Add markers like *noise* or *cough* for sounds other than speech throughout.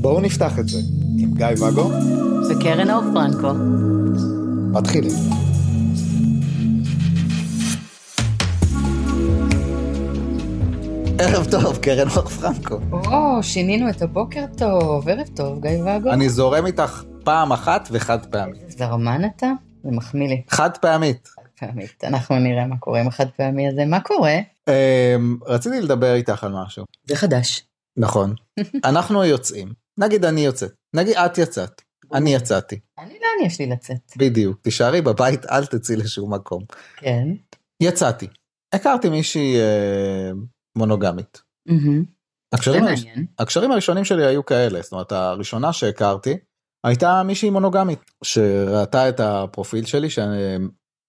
בואו נפתח את זה עם גיא ואגו וקרן אור פרנקו. מתחילים. ערב טוב, קרן אור פרנקו. או, שינינו את הבוקר טוב, ערב טוב, גיא ואגו. אני זורם איתך פעם אחת וחד פעמית. זרמן אתה? זה מחמיא לי. חד פעמית. פעמית. אנחנו נראה מה קורה עם החד פעמי הזה. מה קורה? אמ, רציתי לדבר איתך על משהו. זה חדש. נכון. *laughs* אנחנו יוצאים. נגיד אני יוצאת. נגיד את יצאת. אני יצאתי. אני לאן יש לי לצאת? בדיוק. תישארי בבית, אל תצאי לשום מקום. כן. יצאתי. הכרתי מישהי אה, מונוגמית. הקשרים, הראש... הקשרים הראשונים שלי היו כאלה, זאת אומרת הראשונה שהכרתי הייתה מישהי מונוגמית שראתה את הפרופיל שלי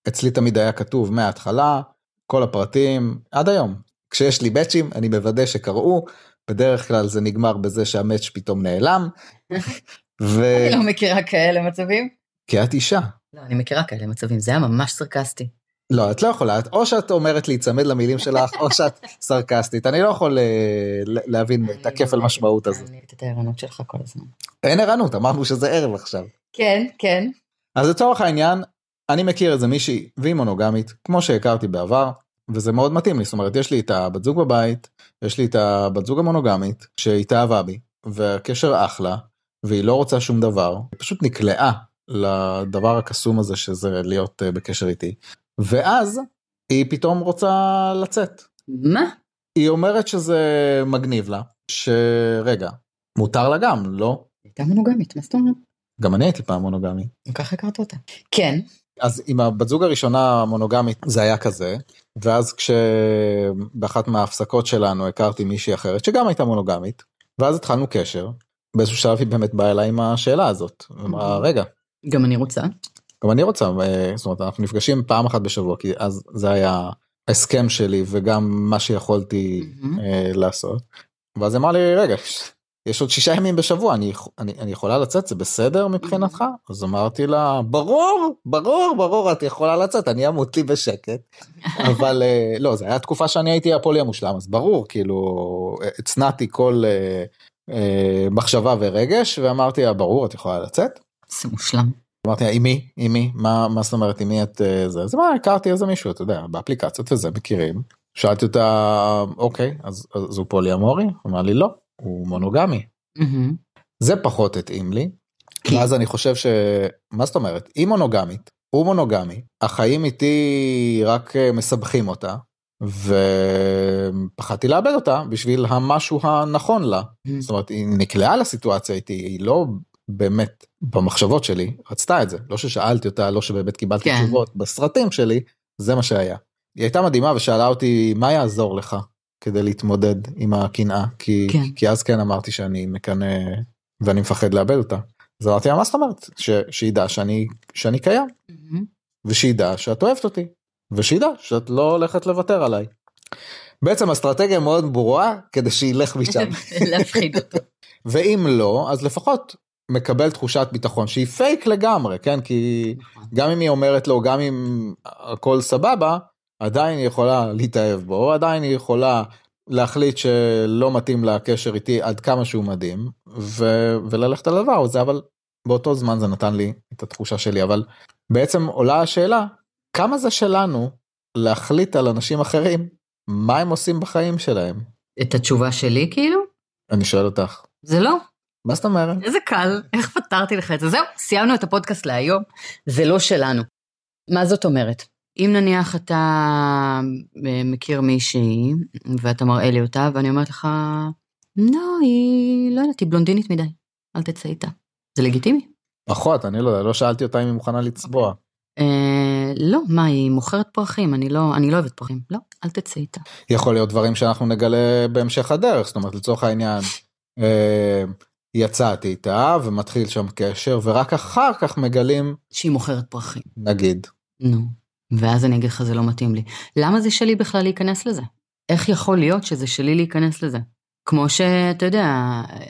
שאצלי תמיד היה כתוב מההתחלה כל הפרטים עד היום כשיש לי מאצ'ים אני מוודא שקראו בדרך כלל זה נגמר בזה שהמאץ' פתאום נעלם. ו... *laughs* אני לא מכירה כאלה מצבים. כי את אישה. לא, אני מכירה כאלה מצבים, זה היה ממש סרקסטי. לא את לא יכולה את או שאת אומרת להיצמד למילים שלך או שאת סרקסטית אני לא יכול אה, להבין את הכפל משמעות הזאת. אני את הערנות שלך כל הזמן. אין ערנות אמרנו שזה ערב עכשיו. כן, כן. אז לצורך העניין, אני מכיר איזה מישהי והיא מונוגמית, כמו שהכרתי בעבר, וזה מאוד מתאים לי, זאת אומרת, יש לי את הבת זוג בבית, יש לי את הבת זוג המונוגמית, שהתאהבה בי, והקשר אחלה, והיא לא רוצה שום דבר, היא פשוט נקלעה לדבר הקסום הזה שזה להיות אה, בקשר איתי, ואז היא פתאום רוצה לצאת. מה? היא אומרת שזה מגניב לה, שרגע, מותר לה גם, לא? הייתה מונוגמית, מה זאת אומרת? גם אני הייתי פעם מונוגמי. ככה הכרת אותה. כן. אז עם הבת זוג הראשונה המונוגמית זה היה כזה ואז כשבאחת מההפסקות שלנו הכרתי מישהי אחרת שגם הייתה מונוגמית ואז התחלנו קשר באיזשהו שלב היא באמת באה אליי עם השאלה הזאת אמרה רגע גם אני רוצה. גם אני רוצה אה, זאת אומרת אנחנו נפגשים פעם אחת בשבוע כי אז זה היה ההסכם שלי וגם מה שיכולתי. אה, לעשות ואז אמרה לי רגע יש עוד שישה ימים בשבוע אני, אני, אני יכולה לצאת זה בסדר מבחינתך? אז אמרתי לה ברור ברור ברור את יכולה לצאת אני אמות לי בשקט. *laughs* אבל אה, לא זה היה תקופה שאני הייתי הפולי המושלם אז ברור כאילו הצנעתי כל אה, אה, מחשבה ורגש ואמרתי לה ברור את יכולה לצאת. זה מושלם. אמרתי לה עם מי? עם מי? מה מה זאת אומרת עם מי את אה, זה? אז מה הכרתי איזה מישהו אתה יודע באפליקציות וזה מכירים. שאלתי אותה אוקיי אז, אז הוא פולי אמורי אמר לי לא הוא מונוגמי מהמם. זה פחות התאים לי. כי- ואז אני חושב ש... מה זאת אומרת? היא מונוגמית, הוא מונוגמי, החיים איתי רק אה, מסבכים אותה, ופחדתי לאבד אותה בשביל המשהו הנכון לה. זאת אומרת, היא נקלעה לסיטואציה איתי, היא לא באמת במחשבות שלי רצתה את זה. לא ששאלתי אותה, לא שבאמת קיבלתי כן. תשובות, בסרטים שלי זה מה שהיה. היא הייתה מדהימה ושאלה אותי מה יעזור לך כדי להתמודד עם הקנאה כי, כן. כי אז כן אמרתי שאני מקנא ואני מפחד לאבד אותה. אז אמרתי לה מה זאת אומרת ש, שידע שאני שאני קיים מהמם. ושידע שאת אוהבת אותי ושידע שאת לא הולכת לוותר עליי. בעצם אסטרטגיה מאוד ברורה כדי שילך משם *laughs* להפחיד אותו. ואם לא אז לפחות מקבל תחושת ביטחון שהיא פייק לגמרי כן כי גם אם היא אומרת לו גם אם הכל סבבה עדיין היא יכולה להתאהב בו עדיין היא יכולה להחליט שלא מתאים לה קשר איתי עד כמה שהוא מדהים ו- וללכת על הדבר הזה אבל באותו זמן זה נתן לי את התחושה שלי אבל בעצם עולה השאלה כמה זה שלנו להחליט על אנשים אחרים מה הם עושים בחיים שלהם את התשובה שלי כאילו? אני שואל אותך זה לא. מה זאת אומרת איזה קל, איך פתרתי לך את זה? זהו, סיימנו את הפודקאסט להיום, זה לא שלנו. מה זאת אומרת? אם נניח אתה אה, מכיר מישהי, ואתה מראה לי אותה, ואני אומרת לך, לא, היא, לא יודעת, היא בלונדינית מדי, אל תצא איתה. זה לגיטימי? אחות אני לא יודע לא שאלתי אותה אם היא מוכנה לצבוע אה, לא, מה, היא מוכרת פרחים, אני לא, אני לא אוהבת פרחים. לא, אל תצא איתה. יכול להיות דברים שאנחנו נגלה בהמשך הדרך זאת אומרת לצורך העניין אה, יצאתי איתה ומתחיל שם קשר ורק אחר כך מגלים שהיא מוכרת פרחים. נגיד נו, ואז אני אגיד לך זה לא מתאים לי. למה זה שלי בכלל להיכנס לזה? איך יכול להיות שזה שלי להיכנס לזה? כמו שאתה יודע,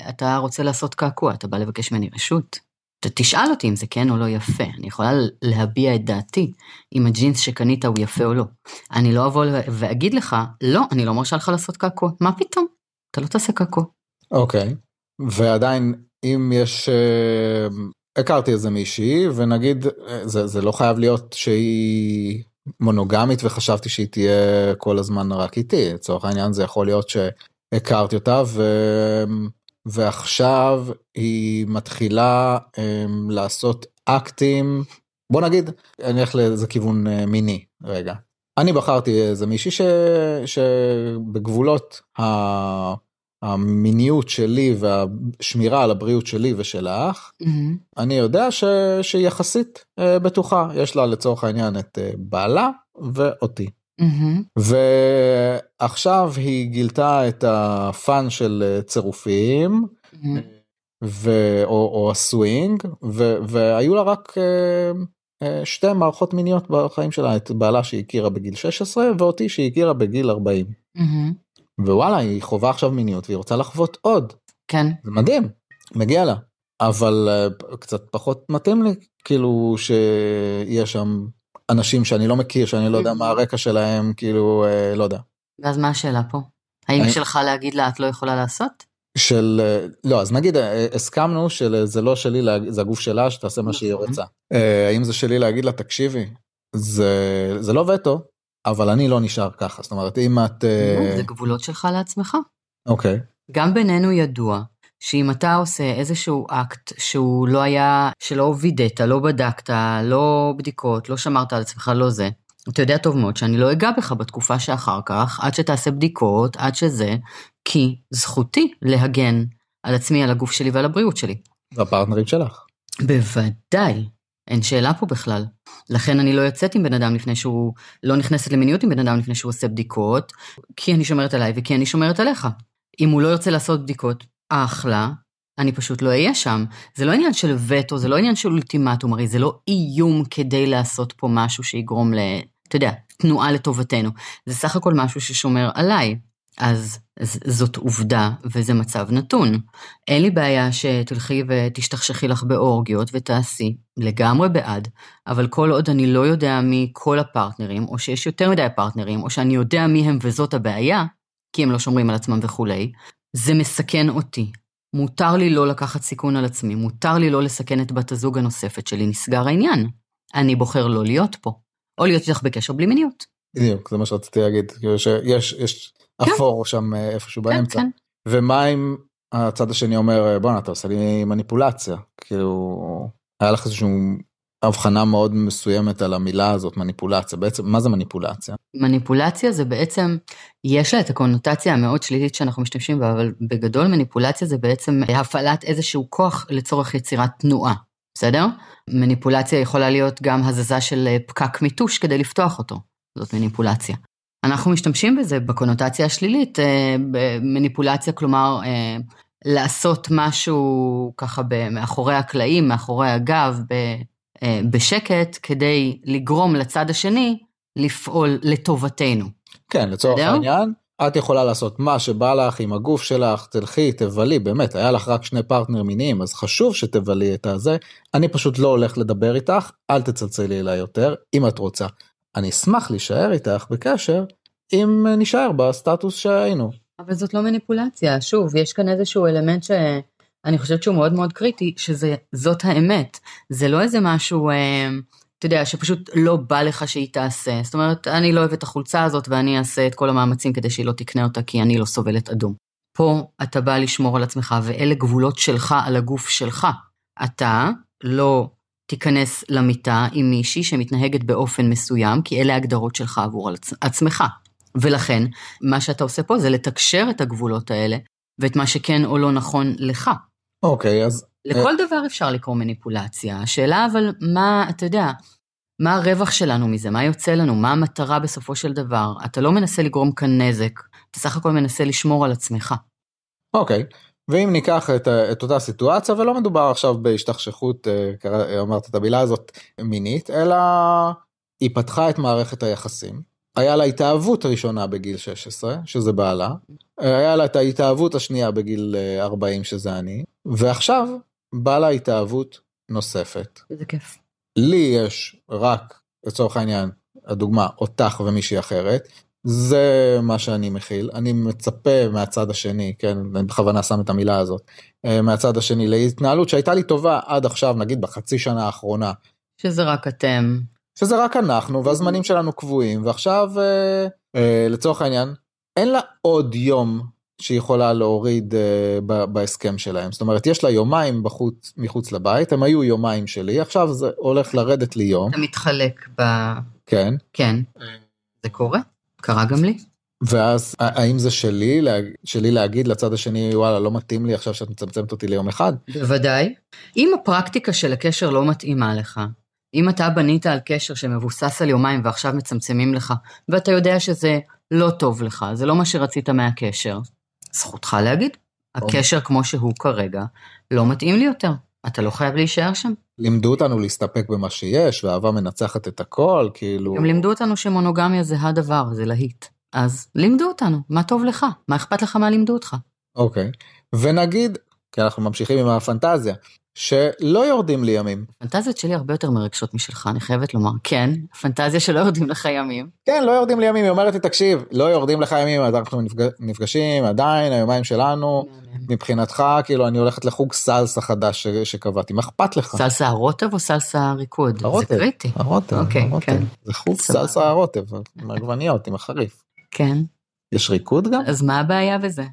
אתה רוצה לעשות קעקוע, אתה בא לבקש ממני רשות. ת- תשאל אותי אם זה כן או לא יפה, אני יכולה להביע את דעתי אם הג'ינס שקנית הוא יפה או לא. אני לא אבוא ואגיד לך, לא, אני לא מרשה לך לעשות קעקוע, מה פתאום? אתה לא תעשה קעקוע. אוקיי. ועדיין, אם יש... אה, הכרתי איזה מישהי, ונגיד, אה, זה, זה לא חייב להיות שהיא מונוגמית וחשבתי שהיא תהיה כל הזמן רק איתי. לצורך העניין זה יכול להיות שהכרתי אותה, ו... ועכשיו היא מתחילה um, לעשות אקטים, בוא נגיד, אני אלך לאיזה כיוון uh, מיני רגע. אני בחרתי איזה מישהי ש... שבגבולות ה... המיניות שלי והשמירה על הבריאות שלי ושלך, Mm-hmm. אני יודע ש... שהיא יחסית uh, בטוחה, יש לה לצורך העניין את uh, בעלה ואותי. Mm-hmm. ועכשיו היא גילתה את הפאן של אה, צירופים Mm-hmm. ו... או, או הסווינג ו... והיו לה רק אה, אה, שתי מערכות מיניות בחיים שלה את בעלה שהיא הכירה בגיל 16 ואותי שהיא הכירה בגיל 40 Mm-hmm. ווואלה היא חווה עכשיו מיניות והיא רוצה לחוות עוד כן. זה מדהים מגיע לה אבל אה, קצת פחות מתאים לי כאילו שיש שם אנשים שאני לא מכיר שאני לא יודע מה הרקע שלהם כאילו אה, לא יודע. ואז מה השאלה פה? האם שלך להגיד לה את לא יכולה לעשות? של אה, לא אז נגיד הסכמנו שזה לא שלי זה הגוף שלה שתעשה מה שהיא נכון. רוצה. האם זה שלי להגיד לה תקשיבי זה זה לא וטו אבל אני לא נשאר ככה זאת אומרת אם את אה, זה גבולות שלך לעצמך. אוקיי גם בינינו ידוע שאם אתה עושה איזשהו אקט שהוא לא היה, שלא וידאת, לא בדקת, לא בדיקות, לא שמרת על עצמך, לא זה, אתה יודע טוב מאוד שאני לא אגע בך בתקופה שאחר כך, עד שתעשה בדיקות, עד שזה, כי זכותי להגן על עצמי, על הגוף שלי ועל הבריאות שלי. והפרטנרים שלך. בוודאי, אין שאלה פה בכלל. לכן אני לא יוצאת עם בן אדם לפני שהוא, לא נכנסת למיניות עם בן אדם לפני שהוא עושה בדיקות, כי אני שומרת עליי וכי אני שומרת עליך. אם הוא לא ירצה לעשות בדיקות, אחלה, אני פשוט לא אהיה שם. זה לא עניין של וטו, זה לא עניין של אולטימטום, הרי זה לא איום כדי לעשות פה משהו שיגרום ל... אתה יודע, תנועה לטובתנו. זה סך הכל משהו ששומר עליי. אז, אז זאת עובדה וזה מצב נתון. אין לי בעיה שתלכי ותשתכשכי לך באורגיות ותעשי, לגמרי בעד, אבל כל עוד אני לא יודע מי כל הפרטנרים, או שיש יותר מדי פרטנרים, או שאני יודע מי הם וזאת הבעיה, כי הם לא שומרים על עצמם וכולי, זה מסכן אותי. מותר לי לא לקחת סיכון על עצמי, מותר לי לא לסכן את בת הזוג הנוספת שלי, נסגר העניין. אני בוחר לא להיות פה, או להיות איתך בקשר בלי מיניות. בדיוק זה מה שרציתי להגיד כאילו שיש יש כן. אפור שם אה, איפשהו כן, באמצע. כן. ומה אם הצד השני אומר בואנה אתה עושה לי מניפולציה כאילו היה לך איזושהי הבחנה מאוד מסוימת על המילה הזאת מניפולציה בעצם מה זה מניפולציה מניפולציה זה בעצם, יש לה את הקונוטציה המאוד שלילית שאנחנו משתמשים בה, אבל בגדול מניפולציה זה בעצם הפעלת איזשהו כוח לצורך יצירת תנועה, בסדר? מניפולציה יכולה להיות גם הזזה של אה, פקק מיתוש כדי לפתוח אותו, זאת מניפולציה. אנחנו משתמשים בזה בקונוטציה השלילית, אה, במניפולציה, כלומר, אה, לעשות משהו ככה מאחורי הקלעים, מאחורי הגב, אה, בשקט, כדי לגרום לצד השני לפעול לטובתנו. כן לצורך בסדר? העניין את יכולה לעשות מה שבא לך עם הגוף שלך תלכי תבלי באמת היה לך רק שני פרטנר מיניים אז חשוב שתבלי את הזה אני פשוט לא הולך לדבר איתך אל תצלצלי אליי יותר אם את רוצה אני אשמח להישאר איתך בקשר אם נישאר בסטטוס שהיינו. אבל זאת לא מניפולציה, שוב, יש כאן איזשהו אלמנט שאני חושבת שהוא מאוד מאוד קריטי, שזאת האמת. זה לא איזה משהו, אה, אתה יודע, שפשוט לא בא לך שהיא תעשה. זאת אומרת, אני לא אוהבת את החולצה הזאת ואני אעשה את כל המאמצים כדי שהיא לא תקנה אותה, כי אני לא סובלת אדום. פה אתה בא לשמור על עצמך, ואלה גבולות שלך על הגוף שלך. אתה לא תיכנס למיטה עם מישהי שמתנהגת באופן מסוים, כי אלה ההגדרות שלך עבור עצ- עצמך. ולכן, מה שאתה עושה פה זה לתקשר את הגבולות האלה, ואת מה שכן או לא נכון לך. אוקיי אז לכל דבר אפשר לקרוא מניפולציה. השאלה אבל, מה, אתה יודע, מה הרווח שלנו מזה? מה יוצא לנו? מה המטרה בסופו של דבר? אתה לא מנסה לגרום כאן נזק, אתה סך הכל מנסה לשמור על עצמך. אוקיי ואם ניקח את, את אותה סיטואציה ולא מדובר עכשיו בהשתכשכות אה, אמרת את המילה הזאת מינית אלא היא פתחה את מערכת היחסים היה לה התאהבות ראשונה בגיל 16 שזה בעלה היה לה את ההתאהבות השנייה בגיל אה, 40 שזה אני ועכשיו באה לה התאהבות נוספת. איזה כיף. לי יש רק, לצורך העניין, הדוגמה, אותך ומישהי אחרת, זה מה שאני מכיל. אני מצפה מהצד השני, כן, אני בכוונה שם את המילה הזאת, אה, מהצד השני להתנהלות שהייתה לי טובה עד עכשיו, נגיד בחצי שנה האחרונה. שזה רק אתם. שזה רק אנחנו, והזמנים שלנו קבועים, ועכשיו, אה, אה, לצורך העניין, אין לה עוד יום שהיא יכולה להוריד אה, ב- בהסכם שלהם. זאת אומרת, יש לה יומיים בחוץ, מחוץ לבית, הם היו יומיים שלי, עכשיו זה הולך לרדת לי יום, אתה מתחלק ב... כן. כן. זה קורה? קרה גם לי. ואז האם זה שלי, שלי להגיד לצד השני, וואלה, לא מתאים לי עכשיו שאת מצמצמת אותי ליום אחד? בוודאי. אם הפרקטיקה של הקשר לא מתאימה לך, אם אתה בנית על קשר שמבוסס על יומיים ועכשיו מצמצמים לך, ואתה יודע שזה לא טוב לך, זה לא מה שרצית מהקשר, זכותך להגיד. הקשר כמו שהוא כרגע לא מתאים לי יותר. אתה לא חייב להישאר שם. לימדו אותנו להסתפק במה שיש, ואהבה מנצחת את הכל, כאילו... הם לימדו אותנו שמונוגמיה זה הדבר, זה להיט. אז לימדו אותנו, מה טוב לך? מה אכפת לך מה לימדו אותך? אוקיי. ונגיד, כי אנחנו ממשיכים עם הפנטזיה, שלא יורדים לי ימים. הפנטזיות שלי הרבה יותר מרגשות משלך, אני חייבת לומר. כן, פנטזיה שלא יורדים לך ימים. כן, לא יורדים לי ימים, היא אומרת לי, תקשיב, לא יורדים לך ימים, אז אנחנו נפג... נפגשים, עדיין, היומיים שלנו, מבחינתך, כאילו, אני הולכת לחוג סלסה חדש ש... שקבעתי, מה אכפת לך? סלסה הרוטב או סלסה ריקוד? זה הרוטב. קריטי. הרוטב, אוקיי, הרוטב. כן. זה חוג סבבה. סלסה הרוטב, עם עגבניות, עם החריף. כן, יש ריקוד גם? אז מה הבעיה בזה?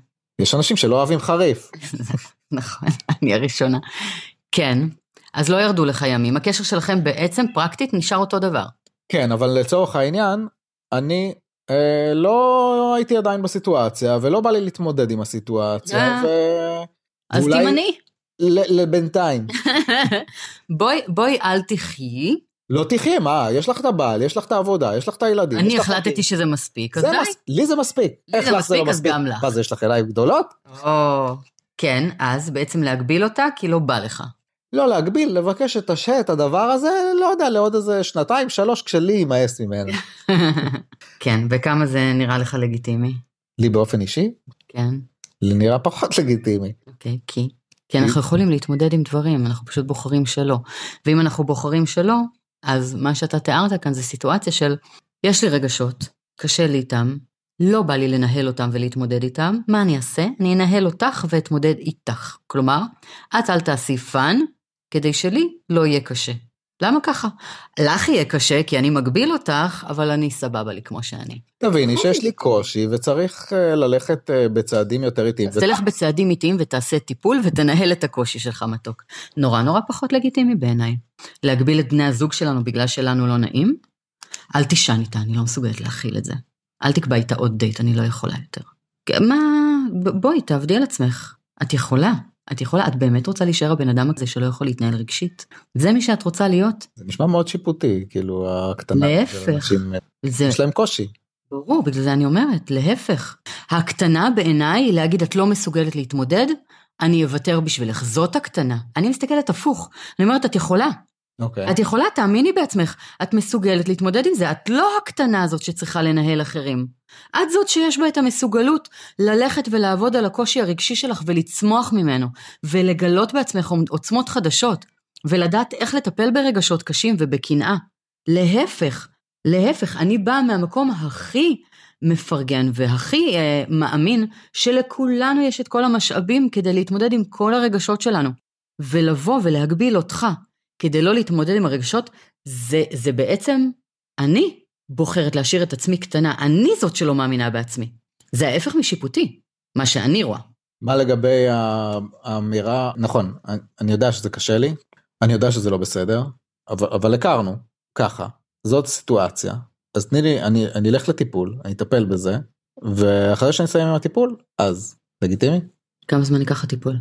יש אנשים שלא אוהבים חריף. *laughs* נכון, אני הראשונה. כן, אז לא ירדו לך ימים, הקשר שלכם בעצם פרקטית נשאר אותו דבר. כן, אבל לצורך העניין, אני לא הייתי עדיין בסיטואציה, ולא בא לי להתמודד עם הסיטואציה, אה. ו... אז תימני. לבינתיים. *laughs* בואי, בואי אל תחי, לא תחי, מה, יש לך את הבעל, יש לך את העבודה, יש לך את הילדים. אני החלטתי. שזה מספיק, אז זה די. מס... לי זה מספיק. לי איך לך זה לא מספיק, אז? גם לך. מה זה, יש לך עיניים גדולות? או, כן, אז בעצם להגביל אותה כי לא בא לך. לא להגביל, לבקש את השה, את הדבר הזה, לא יודע, לעוד איזה שנתיים, שלוש, כשלי יימאס ממנה. *laughs* כן, וכמה זה נראה לך לגיטימי? לי באופן אישי, כן, לי נראה פחות לגיטימי. אוקיי, כי? כי אנחנו יכולים להתמודד עם דברים, אנחנו פשוט בוחרים שלא. ואם אנחנו בוחרים שלא, אז מה שאתה תיארת כאן זה סיטואציה של, יש לי רגשות, קשה לי איתם, לא בא לי לנהל אותם ולהתמודד איתם, מה אני אעשה? אני אנהל אותך ואתמודד איתך. כלומר, את אל תעשי fun, כדי שלי לא יהיה קשה. למה ככה? לך יהיה קשה כי אני מגביל אותך, אבל אני סבבה לי כמו שאני. תביני שיש לי קושי וצריך אה, ללכת אה, בצעדים יותר איטיים. אז תלך בצעדים איטיים ותעשה טיפול ותנהל את הקושי שלך מתוק. נורא נורא פחות לגיטימי בעיניי. להגביל את בני הזוג שלנו בגלל שלנו לא נעים? אל תישן איתה, אני לא מסוגלת להכיל את זה. אל תקבע איתה עוד דייט, אני לא יכולה יותר. מה, בואי, תעבדי על עצמך. את יכולה, את יכולה, את באמת רוצה להישאר הבן אדם הזה שלא יכול להתנהל רגשית? זה מי שאת רוצה להיות? זה נשמע מאוד שיפוטי, כאילו הקטנה. להפך. אנשים, זה, יש להם קושי. ברור, בגלל זה אני אומרת, להפך. הקטנה בעיניי היא להגיד, את לא מסוגלת להתמודד, אני אוותר בשבילך. זאת הקטנה. אני מסתכלת הפוך. אני אומרת, את יכולה. אוקיי. את יכולה, תאמיני בעצמך. את מסוגלת להתמודד עם זה. את לא הקטנה הזאת שצריכה לנהל אחרים. את זאת שיש בה את המסוגלות ללכת ולעבוד על הקושי הרגשי שלך ולצמוח ממנו, ולגלות בעצמך עוצמות חדשות, ולדעת איך לטפל ברגשות קשים ובקנאה. להפך, להפך, אני באה מהמקום הכי מפרגן והכי אה, מאמין שלכולנו יש את כל המשאבים כדי להתמודד עם כל הרגשות שלנו. ולבוא ולהגביל אותך כדי לא להתמודד עם הרגשות, זה, זה בעצם אני בוחרת להשאיר את עצמי קטנה, אני זאת שלא מאמינה בעצמי. זה ההפך משיפוטי, מה שאני רואה. מה לגבי האמירה, נכון, אני- יודע שזה קשה לי, אני יודע שזה לא בסדר, אבל, אבל הכרנו, ככה, זאת סיטואציה, אז תני לי, אני, אני אלך לטיפול, אני אטפל בזה, ואחרי שאני אסיים עם הטיפול, אז לגיטימי? כמה זמן ייקח הטיפול?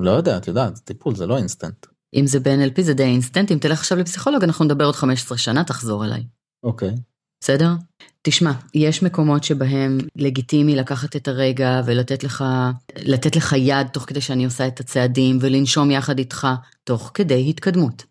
לא יודע, את יודעת, טיפול זה לא אינסטנט. אם זה ב-NLP זה די אינסטנט, אם תלך עכשיו לפסיכולוג אנחנו נדבר עוד 15 שנה, תחזור אליי. אוקיי. בסדר? תשמע, יש מקומות שבהם לגיטימי לקחת את הרגע ולתת לך, לתת לך יד תוך כדי שאני עושה את הצעדים ולנשום יחד איתך תוך כדי התקדמות.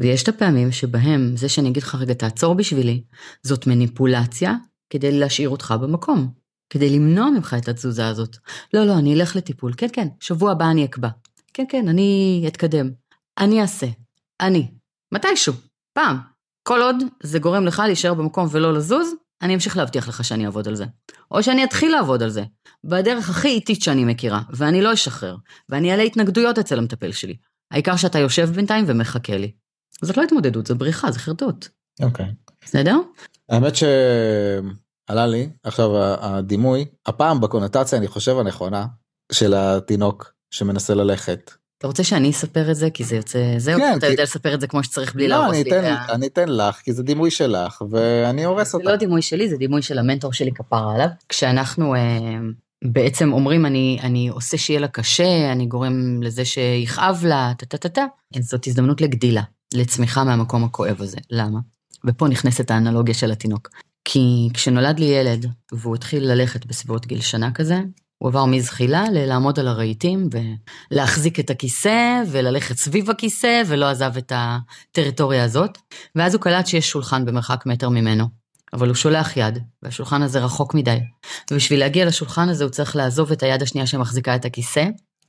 ויש את הפעמים שבהם זה שאני אגיד לך רגע תעצור בשבילי, זאת מניפולציה כדי להשאיר אותך במקום, כדי למנוע ממך את התזוזה הזאת. לא, לא, אני אלך לטיפול, כן, כן, שבוע הבא אני אקבע. כן, כן, אני אתקדם. אני אעשה. אני. מתישהו. פעם. כל עוד זה גורם לך להישאר במקום ולא לזוז, אני אמשיך להבטיח לך שאני אעבוד על זה. או שאני אתחיל לעבוד על זה, בדרך הכי איטית שאני מכירה, ואני לא אשחרר, ואני אעלה התנגדויות אצל המטפל שלי. העיקר שאתה יושב בינתיים ומחכה לי. זאת לא התמודדות, זה בריחה, זה חרטוט. אוקיי. בסדר? האמת שעלה לי עכשיו הדימוי, הפעם בקונוטציה אני חושב הנכונה של התינוק שמנסה ללכת. אתה רוצה שאני אספר את זה כי זה יוצא זהו כן, אתה כי- יודע לספר את זה כמו שצריך בלי לא, להרוס לי את ה- אני אתן לך כי זה דימוי שלך ואני הורס זה אותה. לא דימוי שלי זה דימוי של המנטור שלי כפרה עליו כשאנחנו אה, בעצם אומרים אני אני עושה שיהיה לה קשה אני גורם לזה שיכאב לה טה טה טה טה זאת הזדמנות לגדילה לצמיחה מהמקום הכואב הזה למה? ופה נכנסת האנלוגיה של התינוק כי כשנולד לי ילד והוא התחיל ללכת בסביבות גיל שנה כזה הוא עבר מזחילה ללעמוד על הרהיטים ולהחזיק את הכיסא וללכת סביב הכיסא ולא עזב את הטריטוריה הזאת. ואז הוא קלט שיש שולחן במרחק מטר ממנו, אבל הוא שולח יד, והשולחן הזה רחוק מדי. ובשביל להגיע לשולחן הזה הוא צריך לעזוב את היד השנייה שמחזיקה את הכיסא,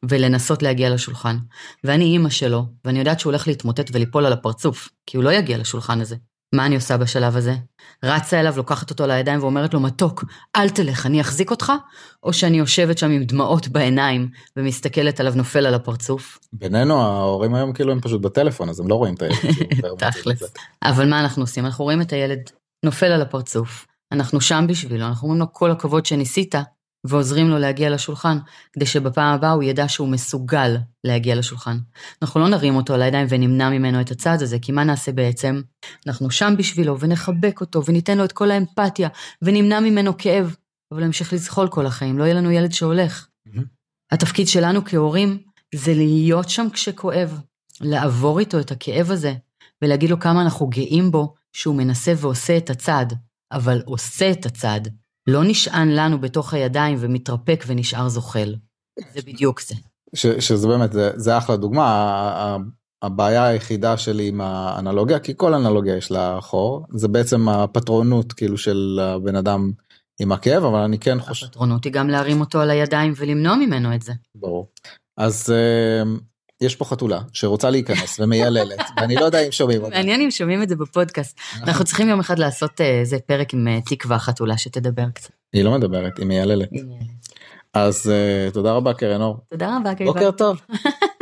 ולנסות להגיע לשולחן. ואני אימא שלו, ואני יודעת שהוא הולך להתמוטט וליפול על הפרצוף, כי הוא לא יגיע לשולחן הזה. מה אני עושה בשלב הזה? רצה אליו, לוקחת אותו לידיים ואומרת לו, מתוק, אל תלך, אני אחזיק אותך? או שאני יושבת שם עם דמעות בעיניים ומסתכלת עליו נופל על הפרצוף? בינינו ההורים היום כאילו הם פשוט בטלפון אז הם לא רואים את הילד. *laughs* תכלס. אבל מה אנחנו עושים? אנחנו רואים את הילד נופל על הפרצוף, אנחנו שם בשבילו, אנחנו אומרים לו כל הכבוד שניסית, ועוזרים לו להגיע לשולחן, כדי שבפעם הבאה הוא ידע שהוא מסוגל להגיע לשולחן. אנחנו לא נרים אותו על הידיים ונמנע ממנו את הצעד הזה, כי מה נעשה בעצם? אנחנו שם בשבילו ונחבק אותו וניתן לו את כל האמפתיה ונמנע ממנו כאב, אבל הוא ימשיך לזחול כל החיים, לא יהיה לנו ילד שהולך. מהמם. התפקיד שלנו כהורים זה להיות שם כשכואב, לעבור איתו את הכאב הזה, ולהגיד לו כמה אנחנו גאים בו שהוא מנסה ועושה את הצעד, אבל עושה את הצעד, לא נשען לנו בתוך הידיים ומתרפק ונשאר זוחל. זה בדיוק זה. ש, שזה באמת זה, זה אחלה דוגמה הבעיה היחידה שלי עם האנלוגיה כי כל אנלוגיה יש לה חור זה בעצם הפטרונות כאילו של הבן אדם עם הכאב אבל אני כן חושב הפטרונות היא גם להרים אותו על הידיים ולמנוע ממנו את זה. ברור אז אה, יש פה חתולה שרוצה להיכנס ומייללת *laughs* ואני לא יודע אם שומעים אותה. מעניין אם שומעים את זה בפודקאסט. אנחנו צריכים יום אחד לעשות אה, איזה פרק עם אה, תקווה חתולה שתדבר קצת. היא לא מדברת היא מייללת אז אה, תודה רבה קרן אור תודה רבה, בוקר טוב. *laughs*